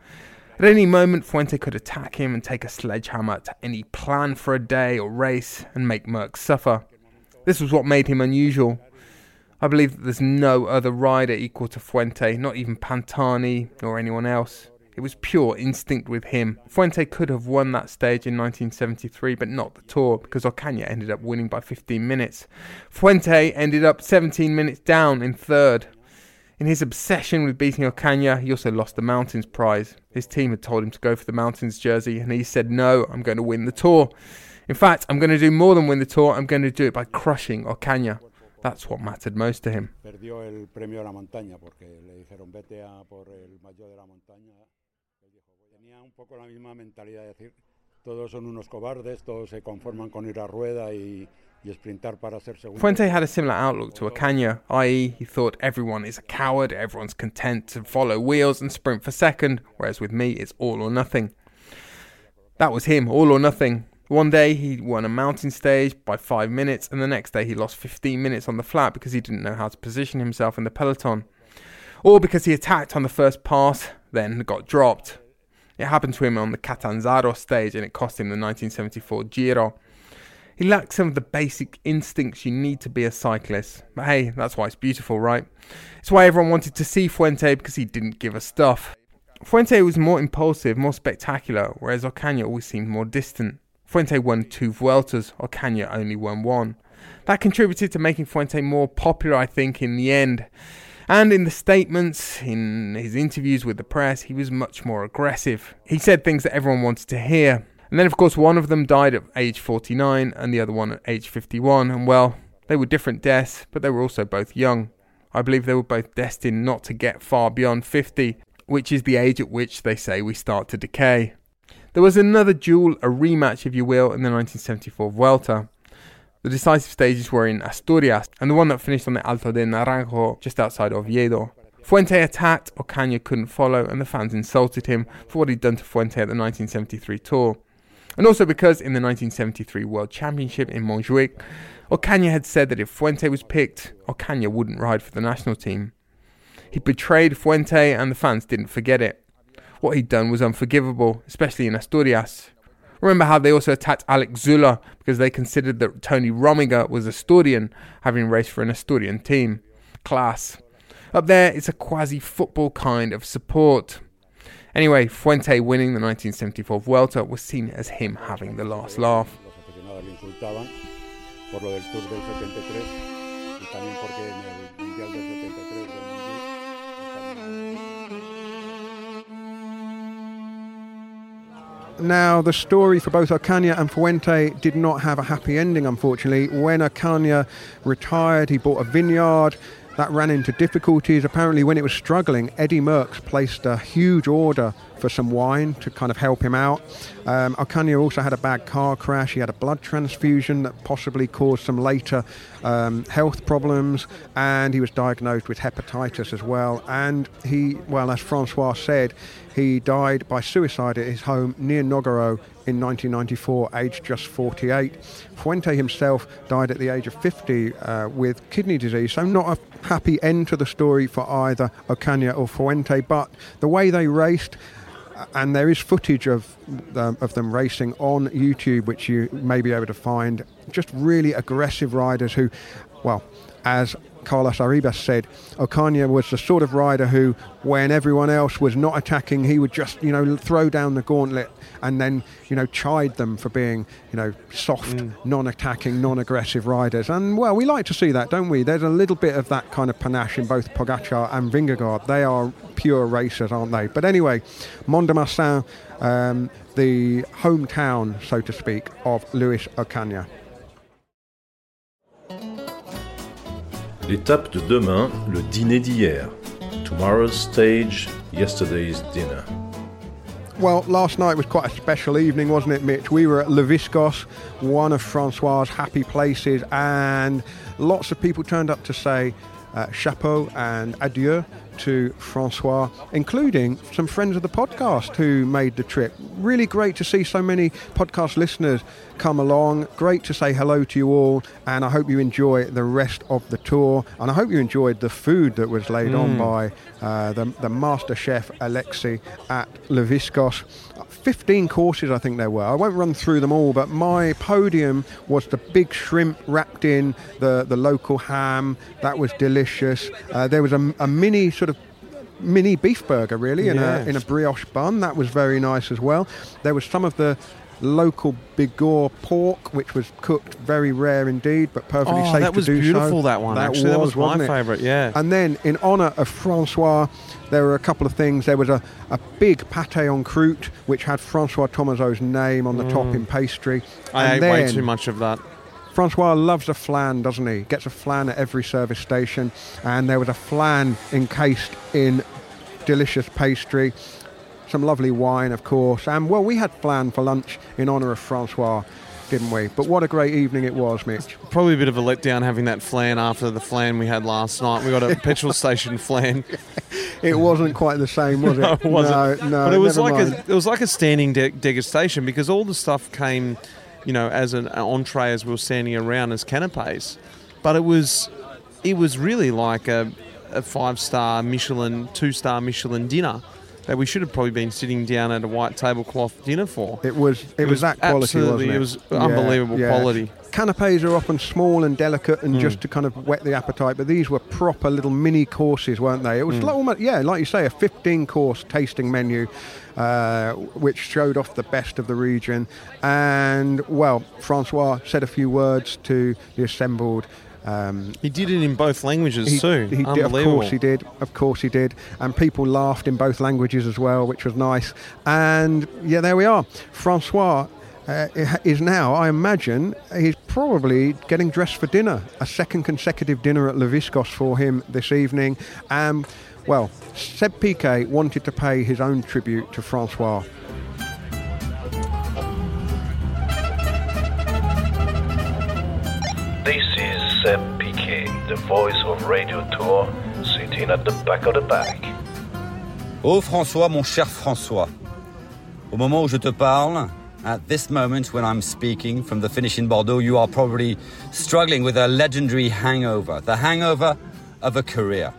At any moment, Fuente could attack him and take a sledgehammer to any plan for a day or race and make Merckx suffer. This was what made him unusual. I believe that there's no other rider equal to Fuente, not even Pantani or anyone else. It was pure instinct with him. Fuente could have won that stage in 1973, but not the Tour because Ocaña ended up winning by 15 minutes. Fuente ended up 17 minutes down in third. In his obsession with beating Ocaña, he also lost the Mountains prize. His team had told him to go for the Mountains jersey, and he said, No, I'm going to win the Tour. In fact, I'm going to do more than win the Tour, I'm going to do it by crushing Ocaña. That's what mattered most to him. Perdió el premio de la montaña porque le dijeron vete a por el mayor de la montaña. Tenía un poco la misma mentalidad de decir todos son unos cobardes, todos se conforman con ir a rueda y, y sprintar para ser segundo. Fuente had a similar outlook to Ocaña, i.e., he thought everyone is a coward, everyone's content to follow wheels and sprint for second, whereas with me it's all or nothing. That was him, all or nothing. One day he won a mountain stage by five minutes, and the next day he lost 15 minutes on the flat because he didn't know how to position himself in the peloton. Or because he attacked on the first pass, then got dropped. It happened to him on the Catanzaro stage and it cost him the 1974 Giro. He lacked some of the basic instincts you need to be a cyclist. But hey, that's why it's beautiful, right? It's why everyone wanted to see Fuente because he didn't give a stuff. Fuente was more impulsive, more spectacular, whereas Ocaña always seemed more distant. Fuente won two Vueltas, Ocaña only won one. That contributed to making Fuente more popular, I think, in the end. And in the statements, in his interviews with the press, he was much more aggressive. He said things that everyone wanted to hear. And then, of course, one of them died at age 49 and the other one at age 51. And well, they were different deaths, but they were also both young. I believe they were both destined not to get far beyond 50, which is the age at which they say we start to decay. There was another duel, a rematch, if you will, in the 1974 Vuelta. The decisive stages were in Asturias, and the one that finished on the Alto de Naranco, just outside Oviedo. Fuente attacked, Ocaña couldn't follow, and the fans insulted him for what he'd done to Fuente at the 1973 Tour. And also because in the 1973 World Championship in Montjuic, Ocaña had said that if Fuente was picked, Ocaña wouldn't ride for the national team. He betrayed Fuente, and the fans didn't forget it. What he'd done was unforgivable, especially in Asturias. Remember how they also attacked Alex Zülle because they considered that Tony Rominger was Asturian, having raced for an Asturian team. Clas. Up there, it's a quasi football kind of support. Anyway, Fuente winning the 1974 Vuelta was seen as him having the last laugh. Por lo del Tour del 73 y también porque en el Now, the story for both Ocaña and Fuente did not have a happy ending, unfortunately. When Ocaña retired, he bought a vineyard. That ran into difficulties. Apparently, when it was struggling, Eddie Merckx placed a huge order for some wine to kind of help him out. Um, Ocaña also had a bad car crash. He had a blood transfusion that possibly caused some later um, health problems, and he was diagnosed with hepatitis as well. And he, well, as Francois said, he died by suicide at his home near Nogaro in 1994, aged just 48. Fuente himself died at the age of 50 uh, with kidney disease, so not a happy end to the story for either Ocaña or Fuente, but the way they raced, uh, and there is footage of um, of them racing on YouTube, which you may be able to find. Just really aggressive riders who, well, as Carlos Arribas said, Ocaña was the sort of rider who, when everyone else was not attacking, he would just, you know, throw down the gauntlet and then, you know, chide them for being, you know, soft, non-attacking, non-aggressive riders. And well, we like to see that, don't we? There's a little bit of that kind of panache in both Pogacar and Vingegaard. They are pure racers, aren't they? But anyway, Mont de Marsan, um, the hometown, so to speak, of Luis Ocaña. L'étape de demain, le dîner d'hier. Tomorrow's stage, yesterday's dinner. Well, last night was quite a special evening, wasn't it, Mitch? We were at Le Viscos, one of Francois' happy places, and lots of people turned up to say uh, chapeau and adieu to Francois, including some friends of the podcast who made the trip. Really great to see so many podcast listeners come along. Great to say hello to you all, and I hope you enjoy the rest of the tour. And I hope you enjoyed the food that was laid on Mm. by uh, the, the master chef Alexi at Le Viscos. 15 courses, I think there were. I won't run through them all, but my podium was the big shrimp wrapped in the, the local ham. That was delicious. Uh, there was a, a mini sort of mini beef burger, really, in, Yes. a, in a brioche bun. That was very nice as well. There was some of the local Bigorre pork, which was cooked very rare indeed, but perfectly Oh, safe that to was do so. beautiful, that one, actually. That was my favourite, yeah. And then, in honour of Francois, there were a couple of things. There was a, a big pate en croûte, which had Francois Thomazeau's name on the top Mm. in pastry. I And ate way too much of that. Francois loves a flan, doesn't he? Gets a flan at every service station, and there was a flan encased in delicious pastry, some lovely wine, of course, and well, we had flan for lunch in honour of Francois, didn't we? But what a great evening it was, Mitch. Probably a bit of a letdown having that flan after the flan we had last night. We got a petrol station flan. It wasn't quite the same, was it? No, it wasn't. No, no. but it was like mind. a it was like a standing de- degustation because all the stuff came, you know, as an entree as we were standing around as canapes. But it was it was really like a, a five star Michelin, two star Michelin dinner that we should have probably been sitting down at a white tablecloth dinner for. It was it, was, that quality, wasn't it? it was Yeah, unbelievable yeah. quality. Canapes are often small and delicate and Mm. just to kind of whet the appetite, but these were proper little mini courses, weren't they? It was Mm. like almost, yeah, like you say, a 15 course tasting menu, uh, which showed off the best of the region. And, well, Francois said a few words to the assembled. Um, He did it in both languages he, too. he did, of course he did. Of course he did. And people laughed in both languages as well, which was nice. And yeah, there we are. Francois uh, is now, I imagine, he's probably getting dressed for dinner. A second consecutive dinner at Le Viscos for him this evening. Um, well, Seb Piquet wanted to pay his own tribute to Francois. Seb the voice of Radio Tour, sitting at the back of the pack. Oh François, mon cher François, au moment où je te parle, at this moment when I'm speaking from the finish in Bordeaux, you are probably struggling with a legendary hangover, the hangover of a career.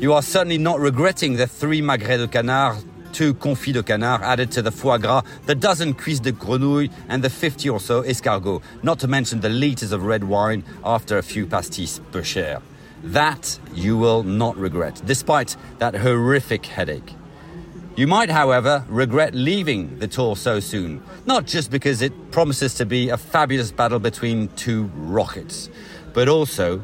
You are certainly not regretting the three magrets de canard, two confits de canard added to the foie gras, the dozen cuisses de grenouille, and the 50 or so escargots, not to mention the litres of red wine after a few pastis peu cher. That you will not regret, despite that horrific headache. You might, however, regret leaving the tour so soon, not just because it promises to be a fabulous battle between two rockets, but also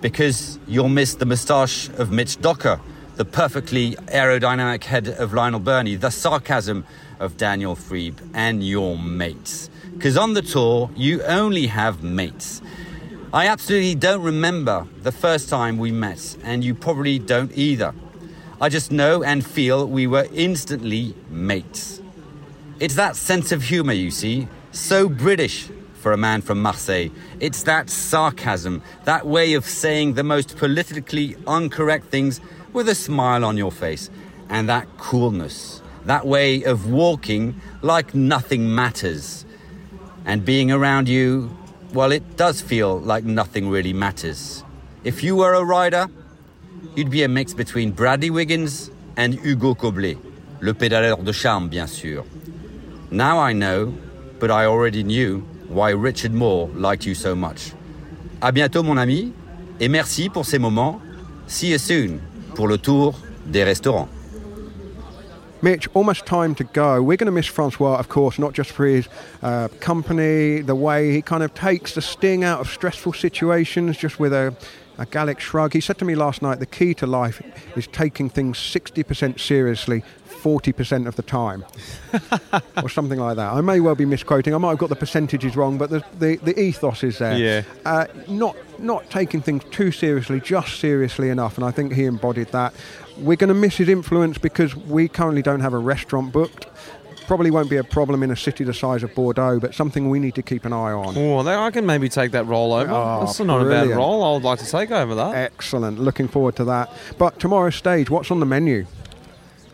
because you'll miss the moustache of Mitch Docker, the perfectly aerodynamic head of Lionel Birnie, the sarcasm of Daniel Friebe, and your mates. Because on the tour, you only have mates. I absolutely don't remember the first time we met, and you probably don't either. I just know and feel we were instantly mates. It's that sense of humour, you see, so British for a man from Marseille. It's that sarcasm, that way of saying the most politically incorrect things with a smile on your face, and that coolness, that way of walking like nothing matters. And being around you, well, it does feel like nothing really matters. If you were a rider, you'd be a mix between Bradley Wiggins and Hugo Koblet, le pédaleur de charme, bien sûr. Now I know, but I already knew, why Richard Moore liked you so much. À bientôt, mon ami, et merci pour ces moments. See you soon pour le tour des restaurants. Mitch, almost time to go. We're going to miss Francois, of course, not just for his uh, company, the way he kind of takes the sting out of stressful situations just with a, a Gallic shrug. He said to me last night the key to life is taking things 60% seriously 40% of the time, or something like that. I may well be misquoting. I might have got the percentages wrong, but the, the, the ethos is there. Yeah. Uh, not not taking things too seriously, just seriously enough, and I think he embodied that. We're going to miss his influence because we currently don't have a restaurant booked. Probably won't be a problem in a city the size of Bordeaux, but something we need to keep an eye on. Oh, I can maybe take that roll over. Oh, That's not a bad role. I would like to take over that. Excellent. Looking forward to that. But tomorrow's stage, what's on the menu?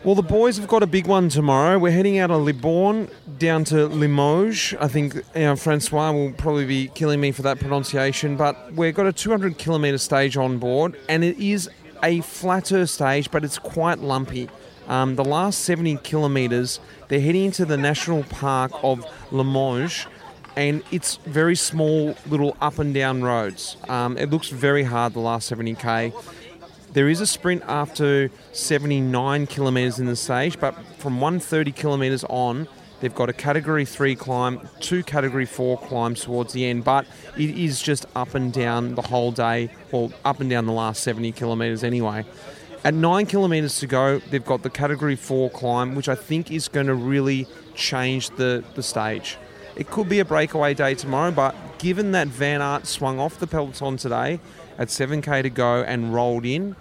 Well, the boys have got a big one tomorrow. We're heading out of Libourne down to Limoges. I think you know, Francois will probably be killing me for that pronunciation, but we've got a 200 kilometre stage on board, and it is a flatter stage, but it's quite lumpy. Um, the last 70 kilometres, they're heading into the national park of Limoges, and it's very small little up and down roads. Um, it looks very hard the last 70k. There is a sprint after 79 kilometres in the stage, but from 130 kilometres on, they've got a category 3 climb, two category 4 climbs towards the end, but it is just up and down the whole day, or up and down the last 70 kilometres anyway. At 9 kilometres to go, they've got the category 4 climb, which I think is going to really change the, the stage. It could be a breakaway day tomorrow, but given that Van Aert swung off the peloton today at 7k to go and rolled in,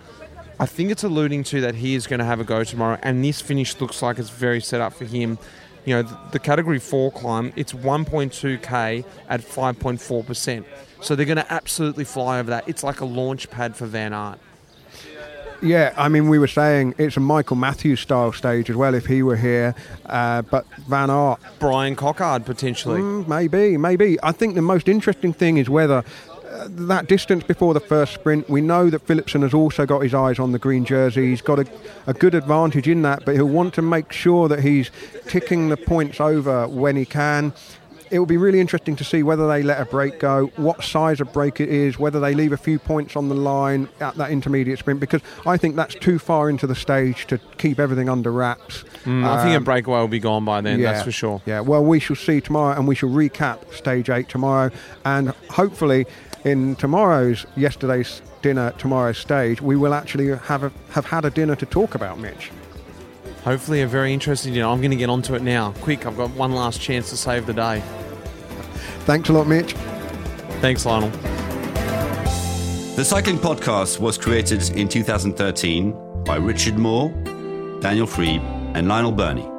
I think it's alluding to that he is going to have a go tomorrow, and this finish looks like it's very set up for him. You know, the, the category four climb, it's 1.2k at 5.4%. So they're going to absolutely fly over that. It's like a launch pad for Van Aert. Yeah, I mean, we were saying it's a Michael Matthews style stage as well if he were here, uh, but Van Aert. Bryan Coquard potentially. Mm, maybe, maybe. I think the most interesting thing is whether uh, that distance before the first sprint, we know that Philipsen has also got his eyes on the green jersey. He's got a, a good advantage in that, but he'll want to make sure that he's ticking the points over when he can. It will be really interesting to see whether they let a break go, what size of break it is, whether they leave a few points on the line at that intermediate sprint, because I think that's too far into the stage to keep everything under wraps. Mm, I think a Um, breakaway will be gone by then, yeah, that's for sure. Yeah, well, we shall see tomorrow, and we shall recap stage eight tomorrow, and hopefully, in tomorrow's yesterday's dinner, tomorrow's stage, we will actually have a, have had a dinner to talk about, Mitch. Hopefully, a very interesting dinner. I'm going to get onto it now. Quick, I've got one last chance to save the day. Thanks a lot, Mitch. Thanks, Lionel. The Cycling Podcast was created in 2013 by Richard Moore, Daniel Friebe, and Lionel Birnie.